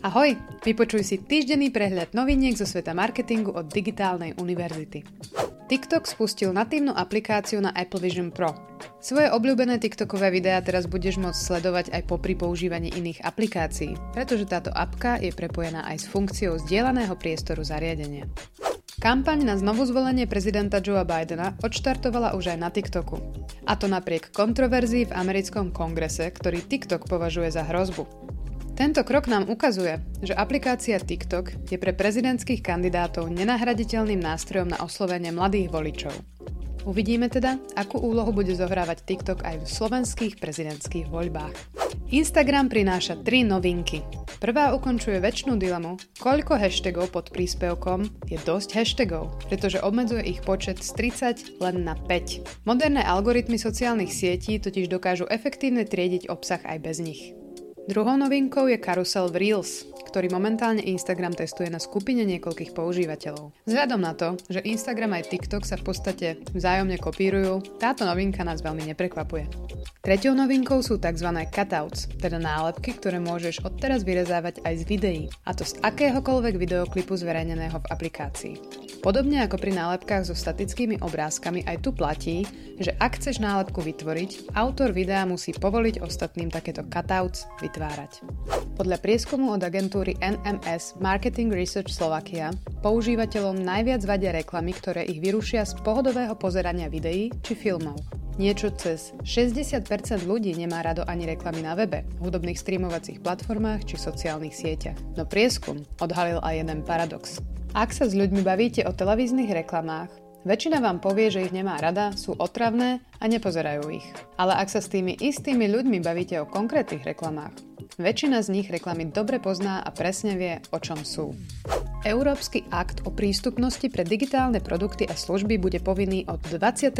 Ahoj, vypočuj si týždenný prehľad noviniek zo sveta marketingu od Digitálnej univerzity. TikTok spustil natívnu aplikáciu na Apple Vision Pro. Svoje obľúbené TikTokové videá teraz budeš môcť sledovať aj popri používaní iných aplikácií, pretože táto apka je prepojená aj s funkciou zdieľaného priestoru zariadenia. Kampaň na znovu zvolenie prezidenta Joea Bidena odštartovala už aj na TikToku. A to napriek kontroverzii v americkom kongrese, ktorý TikTok považuje za hrozbu. Tento krok nám ukazuje, že aplikácia TikTok je pre prezidentských kandidátov nenahraditeľným nástrojom na oslovenie mladých voličov. Uvidíme teda, akú úlohu bude zohrávať TikTok aj v slovenských prezidentských voľbách. Instagram prináša tri novinky. Prvá ukončuje väčšinu dilemu, koľko hashtagov pod príspevkom je dosť hashtagov, pretože obmedzuje ich počet z 30 len na 5. Moderné algoritmy sociálnych sietí totiž dokážu efektívne triediť obsah aj bez nich. Druhou novinkou je karusel v Reels, ktorý momentálne Instagram testuje na skupine niekoľkých používateľov. Vzhľadom na to, že Instagram aj TikTok sa v podstate vzájomne kopírujú, táto novinka nás veľmi neprekvapuje. Tretou novinkou sú tzv. cutouts, teda nálepky, ktoré môžeš odteraz vyrezávať aj z videí, a to z akéhokoľvek videoklipu zverejneného v aplikácii. Podobne ako pri nálepkách so statickými obrázkami aj tu platí, že ak chceš nálepku vytvoriť, autor videa musí povoliť ostatným takéto cutouts vytvárať. Podľa prieskumu od agentúry NMS Marketing Research Slovakia používateľom najviac vadia reklamy, ktoré ich vyrušia z pohodového pozerania videí či filmov. Niečo cez 60% ľudí nemá rado ani reklamy na webe, hudobných streamovacích platformách či sociálnych sieťach. No prieskum odhalil aj jeden paradox. Ak sa s ľuďmi bavíte o televíznych reklamách, väčšina vám povie, že ich nemá rada, sú otravné a nepozerajú ich. Ale ak sa s tými istými ľuďmi bavíte o konkrétnych reklamách, väčšina z nich reklamy dobre pozná a presne vie, o čom sú. Európsky akt o prístupnosti pre digitálne produkty a služby bude povinný od 28.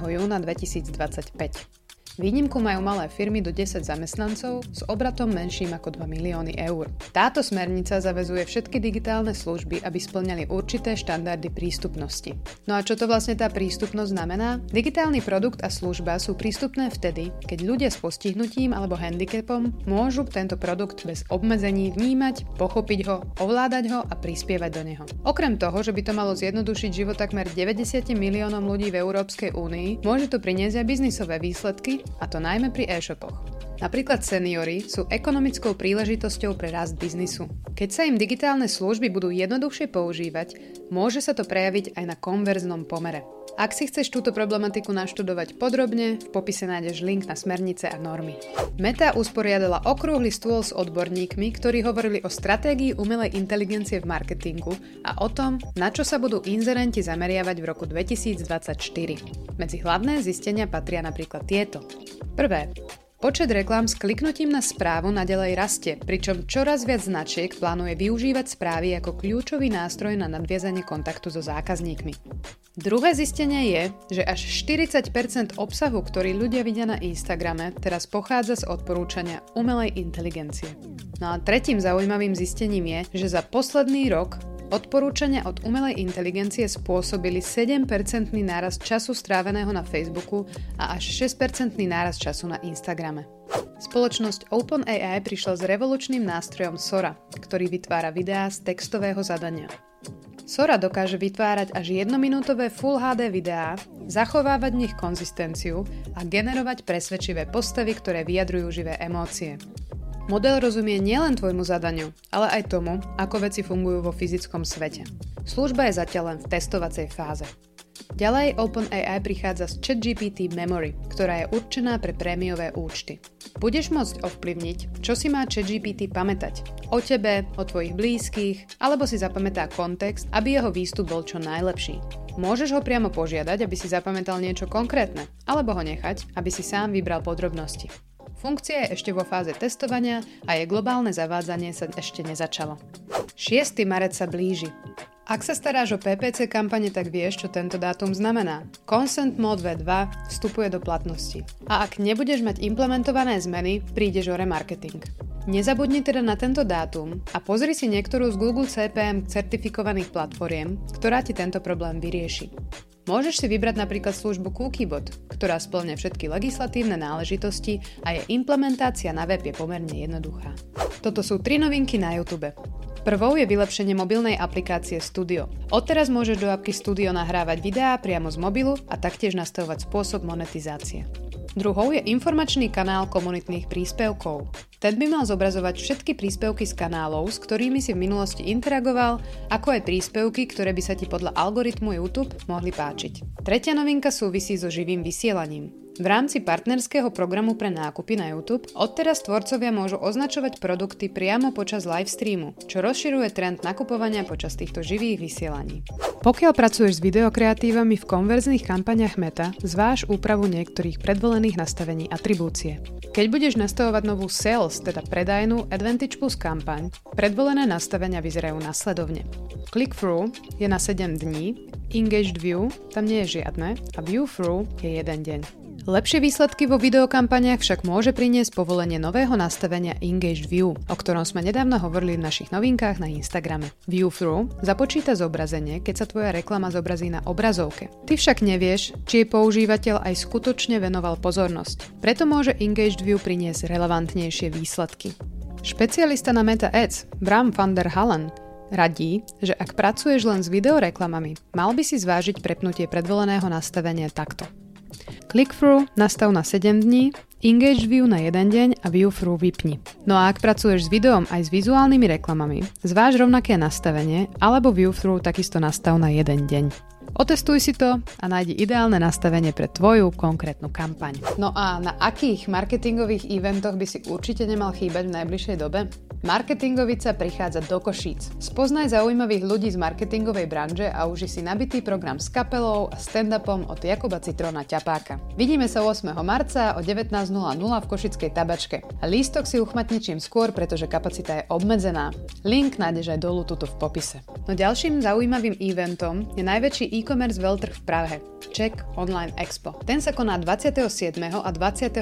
júna 2025. Výnimku majú malé firmy do 10 zamestnancov s obratom menším ako 2 milióny eur. Táto smernica zavezuje všetky digitálne služby, aby splňali určité štandardy prístupnosti. No a čo to vlastne tá prístupnosť znamená? Digitálny produkt a služba sú prístupné vtedy, keď ľudia s postihnutím alebo handicapom môžu tento produkt bez obmedzení vnímať, pochopiť ho, ovládať ho a prispievať do neho. Okrem toho, že by to malo zjednodušiť život takmer 90 miliónom ľudí v Európskej únii, môže to priniesť aj biznisové výsledky, a to najmä pri e-shopoch. Napríklad seniory sú ekonomickou príležitosťou pre rast biznisu. Keď sa im digitálne služby budú jednoduchšie používať, môže sa to prejaviť aj na konverznom pomere. Ak si chceš túto problematiku naštudovať podrobne, v popise nájdeš link na smernice a normy. Meta usporiadala okrúhly stôl s odborníkmi, ktorí hovorili o stratégii umelej inteligencie v marketingu a o tom, na čo sa budú inzerenti zameriavať v roku 2024. Medzi hlavné zistenia patria napríklad tieto. Prvé. Počet reklám s kliknutím na správu nadalej rastie, pričom čoraz viac značiek plánuje využívať správy ako kľúčový nástroj na nadviazanie kontaktu so zákazníkmi. Druhé zistenie je, že až 40% obsahu, ktorý ľudia vidia na Instagrame, teraz pochádza z odporúčania umelej inteligencie. No a tretím zaujímavým zistením je, že za posledný rok Odporúčania od umelej inteligencie spôsobili 7% nárast času stráveného na Facebooku a až 6% nárast času na Instagrame. Spoločnosť OpenAI prišla s revolučným nástrojom Sora, ktorý vytvára videá z textového zadania. Sora dokáže vytvárať až jednominútové Full HD videá, zachovávať v nich konzistenciu a generovať presvedčivé postavy, ktoré vyjadrujú živé emócie. Model rozumie nielen tvojmu zadaniu, ale aj tomu, ako veci fungujú vo fyzickom svete. Služba je zatiaľ len v testovacej fáze. Ďalej OpenAI prichádza s ChatGPT Memory, ktorá je určená pre prémiové účty. Budeš môcť ovplyvniť, čo si má ChatGPT pamätať. O tebe, o tvojich blízkych, alebo si zapamätá kontext, aby jeho výstup bol čo najlepší. Môžeš ho priamo požiadať, aby si zapamätal niečo konkrétne, alebo ho nechať, aby si sám vybral podrobnosti. Funkcia je ešte vo fáze testovania a jej globálne zavádzanie sa ešte nezačalo. 6. marec sa blíži. Ak sa staráš o PPC kampane, tak vieš, čo tento dátum znamená. Consent Mode V2 vstupuje do platnosti. A ak nebudeš mať implementované zmeny, prídeš o remarketing. Nezabudni teda na tento dátum a pozri si niektorú z Google CPM certifikovaných platformiem, ktorá ti tento problém vyrieši. Môžeš si vybrať napríklad službu Cookiebot, ktorá splňa všetky legislatívne náležitosti a je implementácia na web je pomerne jednoduchá. Toto sú tri novinky na YouTube. Prvou je vylepšenie mobilnej aplikácie Studio. Odteraz môžeš do apky Studio nahrávať videá priamo z mobilu a taktiež nastavovať spôsob monetizácie. Druhou je informačný kanál komunitných príspevkov. Ten by mal zobrazovať všetky príspevky z kanálov, s ktorými si v minulosti interagoval, ako aj príspevky, ktoré by sa ti podľa algoritmu YouTube mohli páčiť. Tretia novinka súvisí so živým vysielaním. V rámci partnerského programu pre nákupy na YouTube odteraz tvorcovia môžu označovať produkty priamo počas live streamu, čo rozširuje trend nakupovania počas týchto živých vysielaní. Pokiaľ pracuješ s videokreatívami v konverzných kampaniach Meta, zváž úpravu niektorých predvolených nastavení atribúcie. Keď budeš nastavovať novú sales, teda predajnú Advantage Plus kampaň, predvolené nastavenia vyzerajú nasledovne. Click-through je na 7 dní, Engaged View tam nie je žiadne a View Through je jeden deň. Lepšie výsledky vo videokampaniach však môže priniesť povolenie nového nastavenia Engaged View, o ktorom sme nedávno hovorili v našich novinkách na Instagrame. View Through započíta zobrazenie, keď sa tvoja reklama zobrazí na obrazovke. Ty však nevieš, či jej používateľ aj skutočne venoval pozornosť. Preto môže Engaged View priniesť relevantnejšie výsledky. Špecialista na Meta Ads, Bram van der Hallen, radí, že ak pracuješ len s videoreklamami, mal by si zvážiť prepnutie predvoleného nastavenia takto. Click-through nastav na 7 dní, Engage View na 1 deň a View vypni. No a ak pracuješ s videom aj s vizuálnymi reklamami, zváž rovnaké nastavenie alebo View takisto nastav na 1 deň. Otestuj si to a nájdi ideálne nastavenie pre tvoju konkrétnu kampaň. No a na akých marketingových eventoch by si určite nemal chýbať v najbližšej dobe? Marketingovica prichádza do Košíc. Spoznaj zaujímavých ľudí z marketingovej branže a uži si nabitý program s kapelou a stand-upom od Jakuba Citrona Ťapáka. Vidíme sa 8. marca o 19.00 v Košickej tabačke. Lístok si uchmatne čím skôr, pretože kapacita je obmedzená. Link nájdeš aj dolu tuto v popise. No ďalším zaujímavým eventom je najväčší e-commerce veľtrh v Prahe, Czech Online Expo. Ten sa koná 27. a 28.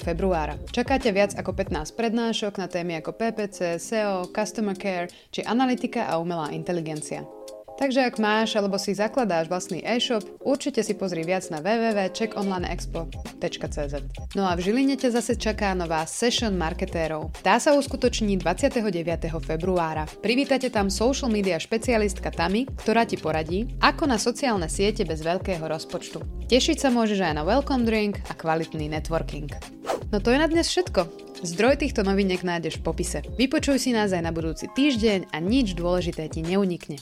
februára. Čakáte viac ako 15 prednášok na témy ako PPC, SEO, Customer Care či analytika a umelá inteligencia. Takže ak máš alebo si zakladáš vlastný e-shop, určite si pozri viac na www.checkonlineexpo.cz. No a v Žiline ťa zase čaká nová Session marketérov. Tá sa uskutoční 29. februára. Privítate tam social media špecialistka Tami, ktorá ti poradí, ako na sociálne siete bez veľkého rozpočtu. Tešiť sa môžeš aj na welcome drink a kvalitný networking. No to je na dnes všetko. Zdroj týchto noviniek nájdeš v popise. Vypočuj si nás aj na budúci týždeň a nič dôležité ti neunikne.